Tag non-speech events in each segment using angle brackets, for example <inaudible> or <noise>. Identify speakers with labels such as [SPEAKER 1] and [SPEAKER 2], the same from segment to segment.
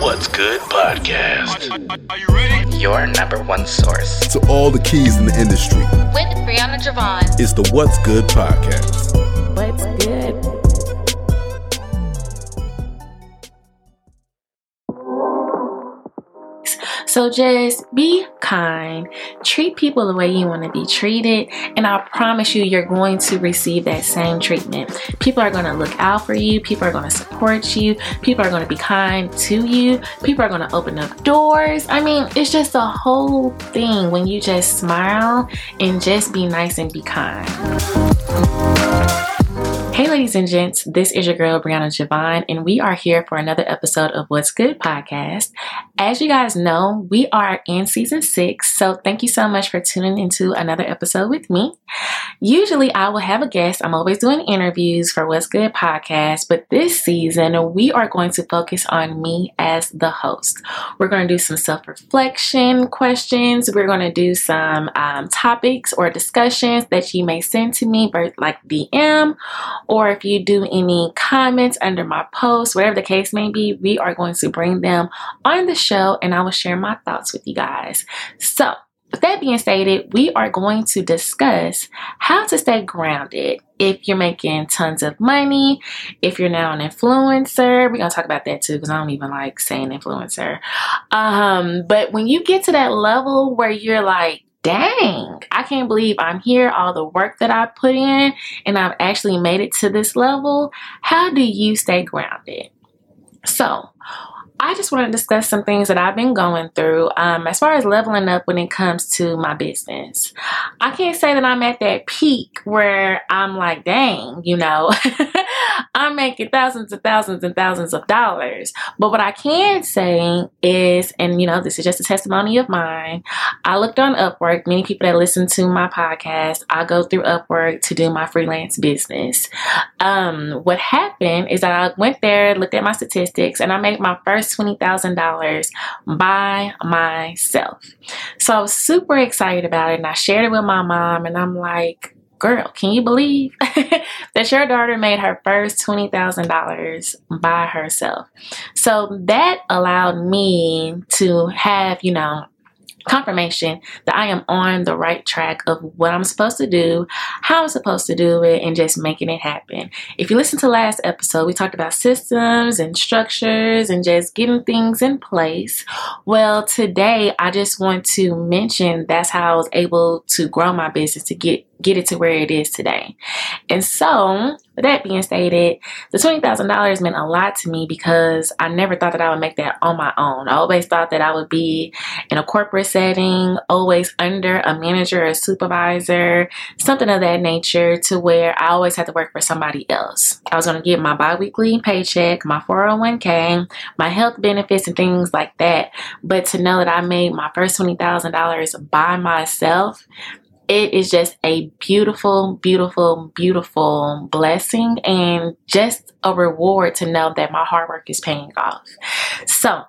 [SPEAKER 1] What's Good podcast.
[SPEAKER 2] Are you ready?
[SPEAKER 3] Your number one source.
[SPEAKER 4] To all the keys in the industry,
[SPEAKER 5] with Brianna Jovahn.
[SPEAKER 4] it's the What's Good podcast.
[SPEAKER 6] What's good? So just be kind, treat people the way you want to be treated, and I promise you, you're going to receive that same treatment. People are going to look out for you, people are going to support you, people are going to be kind to you, people are going to open up doors. I mean, it's just a whole thing when you just smile and just be nice and be kind. Hey, ladies and gents, this is your girl Brianna Jovahn, and we are here for another episode of What's Good podcast. As you guys know, we are in season six, so thank you so much for tuning into another episode with me. Usually, I will have a guest. I'm always doing interviews for What's Good podcast, but this season, we are going to focus on me as the host. We're going to do some self reflection questions, we're going to do some um, topics or discussions that you may send to me, like DM or if you do any comments under my post, whatever the case may be, we are going to bring them on the show and I will share my thoughts with you guys. So, with that being stated, we are going to discuss how to stay grounded if you're making tons of money, if you're now an influencer. We're gonna talk about that too, because I don't even like saying influencer. Um, but when you get to that level where you're like, dang, I can't believe I'm here, all the work that I put in, and I've actually made it to this level. How do you stay grounded? So, I just want to discuss some things that I've been going through um, as far as leveling up when it comes to my business. I can't say that I'm at that peak where I'm like, dang, you know, <laughs> I'm making thousands and thousands and thousands of dollars. But what I can say is, and you know, this is just a testimony of mine. I looked on Upwork. Many people that listen to my podcast, I go through Upwork to do my freelance business. Um, what happened is that I went there, looked at my statistics, and I made my first $20,000 by myself. So I was super excited about it and I shared it with my mom and I'm like, girl, can you believe <laughs> that your daughter made her first $20,000 by herself? So that allowed me to have, you know, confirmation that I am on the right track of what I'm supposed to do, how I'm supposed to do it, and just making it happen. If you listen to last episode, we talked about systems and structures and just getting things in place. Well, today I just want to mention that's how I was able to grow my business to get get it to where it is today. And so, with that being stated, the $20,000 meant a lot to me because I never thought that I would make that on my own. I always thought that I would be in a corporate setting, always under a manager or supervisor, something of that nature, to where I always had to work for somebody else. I was going to get my bi weekly paycheck, my 401k, my health benefits, and things like that. But to know that I made my first $20,000 by myself, it is just a beautiful, beautiful, beautiful blessing and just a reward to know that my hard work is paying off. So,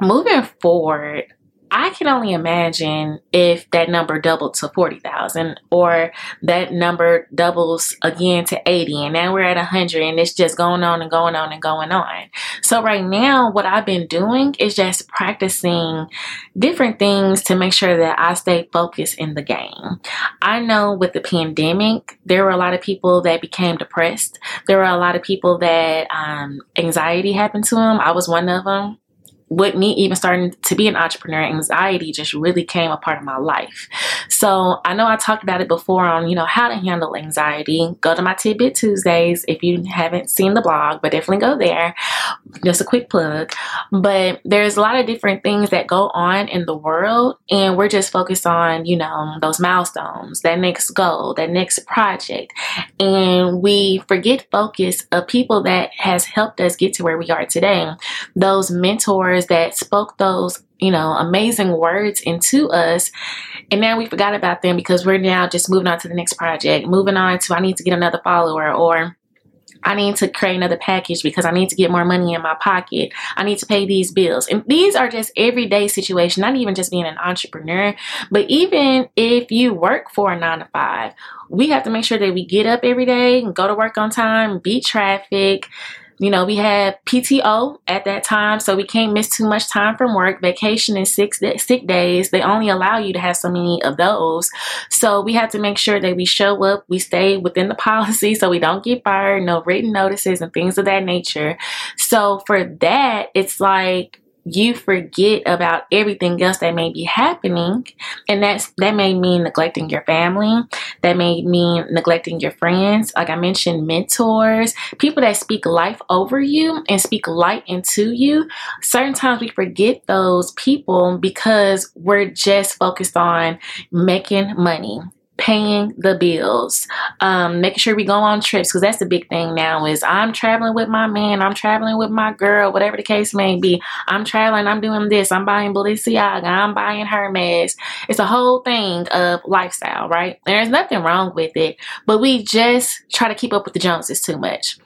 [SPEAKER 6] moving forward, I can only imagine if that number doubled to 40,000 or that number doubles again to 80 and now we're at 100 and it's just going on and going on and going on. So right now what I've been doing is just practicing different things to make sure that I stay focused in the game. I know with the pandemic there were a lot of people that became depressed. There were a lot of people that um, anxiety happened to them. I was one of them with me even starting to be an entrepreneur, anxiety just really came a part of my life. So I know I talked about it before on, you know, how to handle anxiety. Go to my Tidbit Tuesdays if you haven't seen the blog, but definitely go there. Just a quick plug. But there's a lot of different things that go on in the world, and we're just focused on, you know, those milestones, that next goal, that next project. And we forget focus of people that has helped us get to where we are today. Those mentors that spoke those you know, amazing words into us. And now we forgot about them because we're now just moving on to the next project, moving on to I need to get another follower or I need to create another package because I need to get more money in my pocket. I need to pay these bills. And these are just everyday situations, not even just being an entrepreneur, but even if you work for a nine to five, we have to make sure that we get up every day and go to work on time, beat traffic, you know, we had PTO at that time, so we can't miss too much time from work. Vacation and six sick days, they only allow you to have so many of those. So we had to make sure that we show up, we stay within the <laughs> policy so we don't get fired, no written notices and things of that nature. So for that, it's like you forget about everything else that may be happening and that's that may mean neglecting your family. That may mean neglecting your friends. Like i mentioned mentors people that speak life over you and speak light into you. Certain times we forget those people because we're just focused on making money paying the bills, um, making sure we go on trips because that's the big thing now is I'm traveling with my man, I'm traveling with my girl, whatever the case may be. I'm traveling, I'm doing this, I'm buying Balenciaga, I'm buying Hermes. It's a whole thing of lifestyle, right? And there's nothing wrong with it, but we just try to keep up with the Joneses too much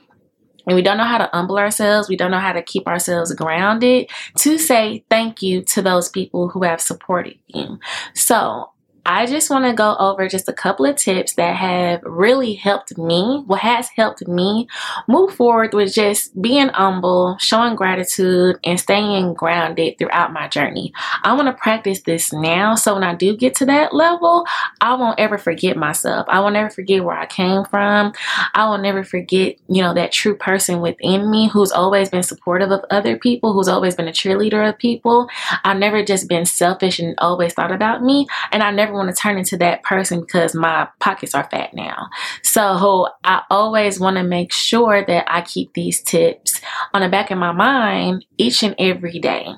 [SPEAKER 6] and we don't know how to humble ourselves, we don't know how to keep ourselves grounded to say thank you to those people who have supported you. So, I just want to go over just a couple of tips that have really helped me, what has helped me move forward with just being humble, showing gratitude, and staying grounded throughout my journey. I want to practice this now so when I do get to that level, I won't ever forget myself. I will never forget where I came from. I will never forget, you know, that true person within me who's always been supportive of other people, who's always been a cheerleader of people. I've never just been selfish and always thought about me. And I want to turn into that person because my pockets are fat now. So I always want to make sure that I keep these tips on the back of my mind each and every day.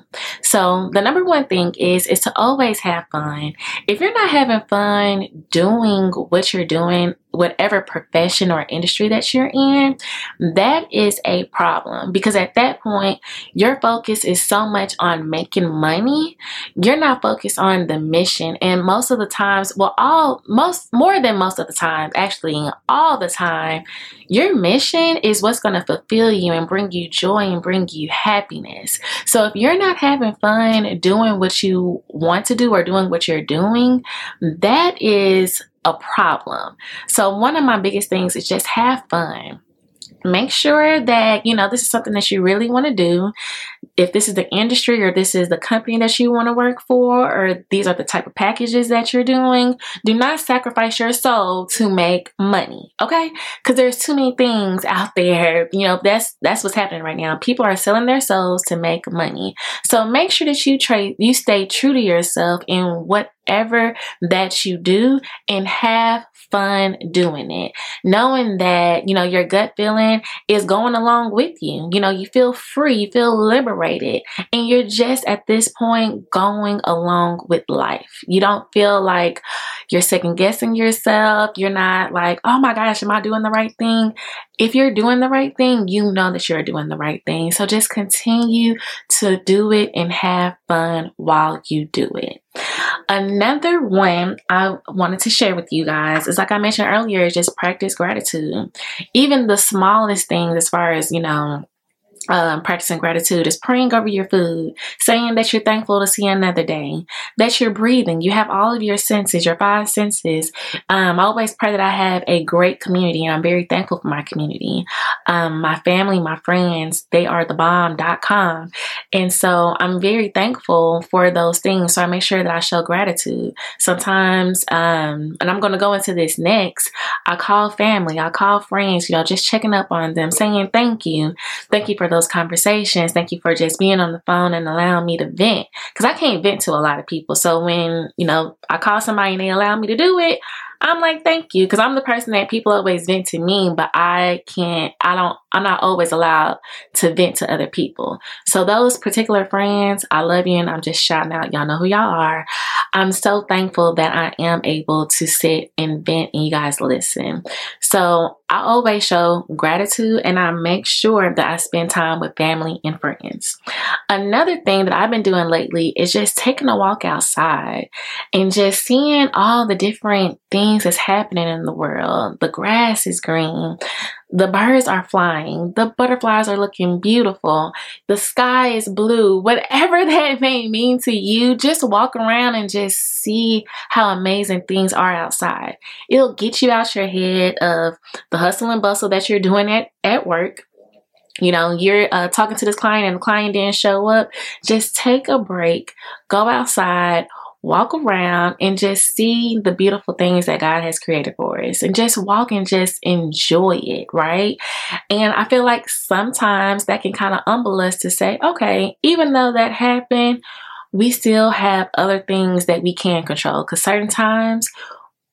[SPEAKER 6] So the number one thing is is to always have fun. If you're not having fun doing what you're doing, whatever profession or industry that you're in, that is a problem because at that point, your focus is so much on making money. You're not focused on the mission. And most of the times, well, all most more than most of the time, actually, all the time, your mission is what's going to fulfill you and bring you joy and bring you happiness. So if you're not having fun doing what you want to do or doing what you're doing, that is a problem. So one of my biggest things is just have fun. Make sure that you know this is something that you really want to do. If this is the industry or this is the company that you want to work for or these are the type of packages that you're doing do not sacrifice your soul to make money okay? Because there's too many things out there you know that's that's what's happening right now. People are selling their souls to make money. So make sure that you trade you stay true to yourself in whatever that you do and have fun doing it. Knowing that, you know, your gut feeling is going along with you. You know, you feel free, you feel liberated, and you're just at this point going along with life. You don't feel like you're second guessing yourself. You're not like, oh my gosh, am I doing the right thing? If you're doing the right thing, you know that you're doing the right thing. So just continue to do it and have fun while you do it. Another one I wanted to share with you guys is like I mentioned earlier, is just practice gratitude. Even the smallest things, as far as, you know, um, practicing gratitude is praying over your food, saying that you're thankful to see another day, that you're breathing. You have all of your senses, your five senses. Um, I always pray that I have a great community, and I'm very thankful for my community. Um, my family, my friends, they are the bomb.com. And so I'm very thankful for those things. So I make sure that I show gratitude. Sometimes, um, and I'm going to go into this next, I call family, I call friends, you know, just checking up on them, saying thank you. Thank you for those conversations. Thank you for just being on the phone and allowing me to vent because I can't vent to a lot of people. So when, you know, I call somebody and they allow me to do it, I'm like, thank you. Because I'm the person that people always vent to me, but I can't, I don't, I'm not always allowed to vent to other people. So those particular friends, I love you and I'm just shouting out, y'all know who y'all are. I'm so thankful that I am able to sit and vent and you guys listen. So I always show gratitude and I make sure that I spend time with family and friends. Another thing that I've been doing lately is just taking a walk outside and just seeing all the different things that's happening in the world. The grass is green. The birds are flying. The butterflies are looking beautiful. The sky is blue. Whatever <laughs> that may mean to you, just walk around and just see how amazing things are outside. It'll get you out your head of the hustle and bustle that you're doing at, at work you know, you're uh, talking to this client and the client didn't show up, just take a break, go outside, walk around, and just see the beautiful things that God has created for us. And just walk and just enjoy it, right? And I feel like sometimes that can kind of humble us to say, okay, even though that happened, we still have other things that we can control because certain times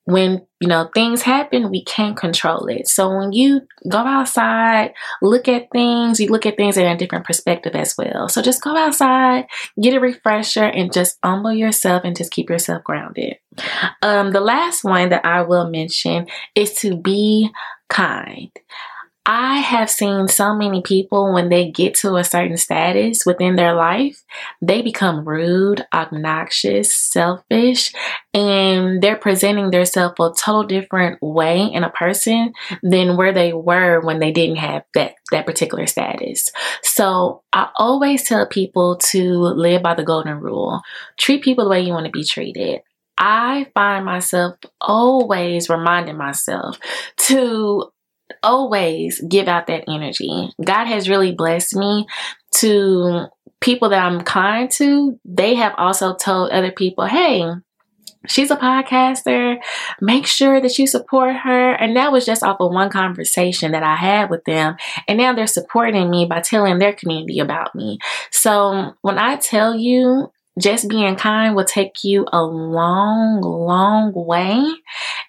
[SPEAKER 6] when you know things happen we can't control it. So when you go outside look at things you look at things in a different perspective as well. So just go outside get a refresher and just humble yourself and just keep yourself grounded. Um the last one that i will mention is to be kind I have seen so many people when they get to a certain status within their life, they become rude, obnoxious, selfish, and they're presenting themselves a total different way in a person than where they were when they didn't have that that particular status. So I always tell people to live by the golden rule. Treat people the way you want to be treated. I find myself always reminding myself to always give out that energy. God has really blessed me to people that I'm kind to. They have also told other people, hey, she's a podcaster. Make sure that you support her. And that was just off of one conversation that I had with them. And now they're supporting me by telling their community about me. So when I tell you, just being kind will take you a long, long way.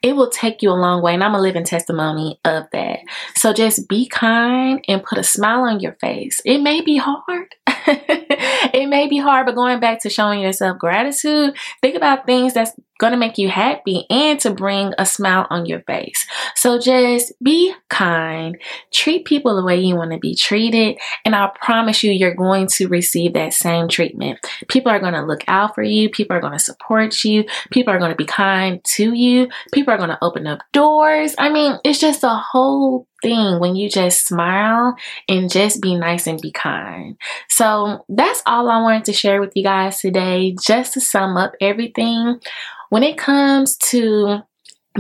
[SPEAKER 6] It will take you a long way. And I'm a living testimony of that. So just be kind and put a smile on your face. It may be hard. <laughs> it may be hard, but going back to showing yourself gratitude, think about things that's going to make you happy and to bring a smile on your face. So just be kind, treat people the way you want to be treated, and I promise you, you're going to receive that same treatment. People are going to look out for you, people are going to support you, people are going to be kind to you, people are going to open up doors. I mean, it's just a whole thing when you just smile and just be nice and be kind. So that's all I wanted to share with you guys today. Just to sum up everything, when it comes to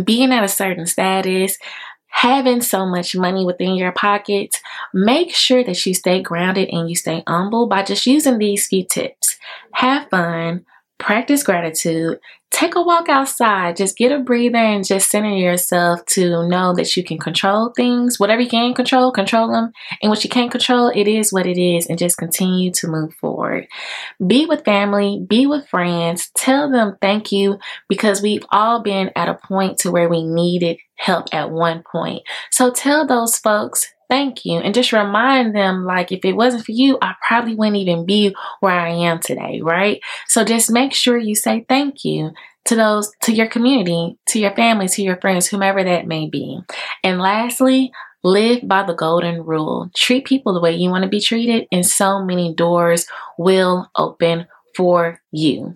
[SPEAKER 6] being at a certain status, having so much money within your pockets, make sure that you stay grounded and you stay humble by just using these few tips. Have fun, practice gratitude, take a walk outside, just get a breather and just center yourself to know that you can control things. Whatever you can control, control them. And what you can't control, it is what it is, and just continue to move forward. Be with family, be with friends, tell them thank you because we've all been at a point to where we needed help at one point. So tell those folks thank you. And just remind them like if it wasn't for you i probably wouldn't even be where i am today right? So just make sure you say thank you to those to your community to your family to your friends whomever that may be. And lastly live by the golden rule. Treat people the way you want to be treated and so many doors will open for you.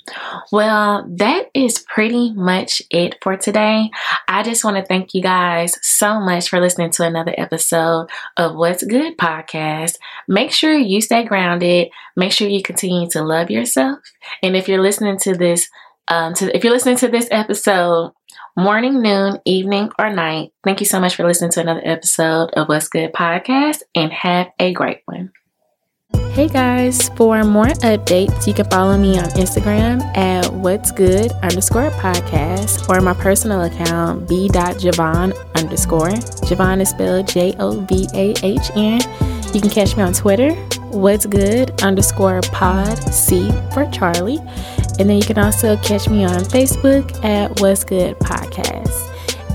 [SPEAKER 6] Well, that is pretty much it for today. I just want to thank you guys so much for listening to another episode of What's Good podcast. Make sure you stay grounded. Make sure you continue to love yourself. And if you're listening to this, um, to, if you're listening to this episode, morning, noon, evening, or night, thank you so much for listening to another episode of What's Good podcast and have a great one. Hey guys, for more updates, you can follow me on Instagram at what's good underscore podcast or my personal account b.jovahn underscore. Jovahn is spelled J O V A H N. You can catch me on Twitter, what's good underscore pod C for Charlie. And then you can also catch me on Facebook at what's good podcast.